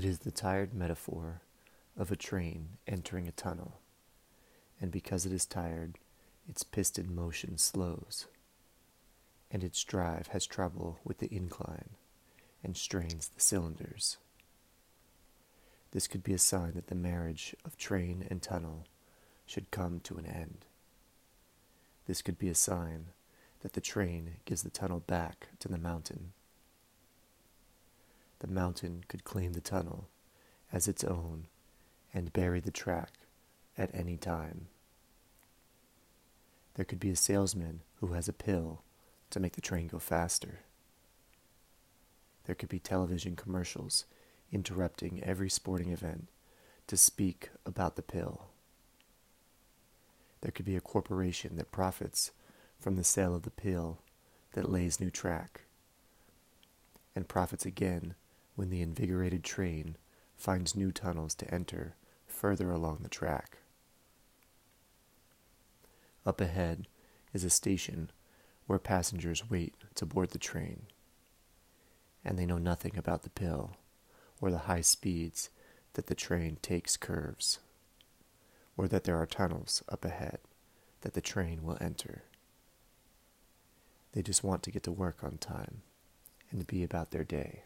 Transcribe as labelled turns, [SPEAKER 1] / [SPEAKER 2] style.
[SPEAKER 1] It is the tired metaphor of a train entering a tunnel, and because it is tired, its piston motion slows, and its drive has trouble with the incline and strains the cylinders. This could be a sign that the marriage of train and tunnel should come to an end. This could be a sign that the train gives the tunnel back to the mountain. The mountain could claim the tunnel as its own and bury the track at any time. There could be a salesman who has a pill to make the train go faster. There could be television commercials interrupting every sporting event to speak about the pill. There could be a corporation that profits from the sale of the pill that lays new track, and profits again when the invigorated train finds new tunnels to enter further along the track. Up ahead is a station where passengers wait to board the train, and they know nothing about the pill or the high speeds that the train takes curves, or that there are tunnels up ahead that the train will enter. They just want to get to work on time and to be about their day.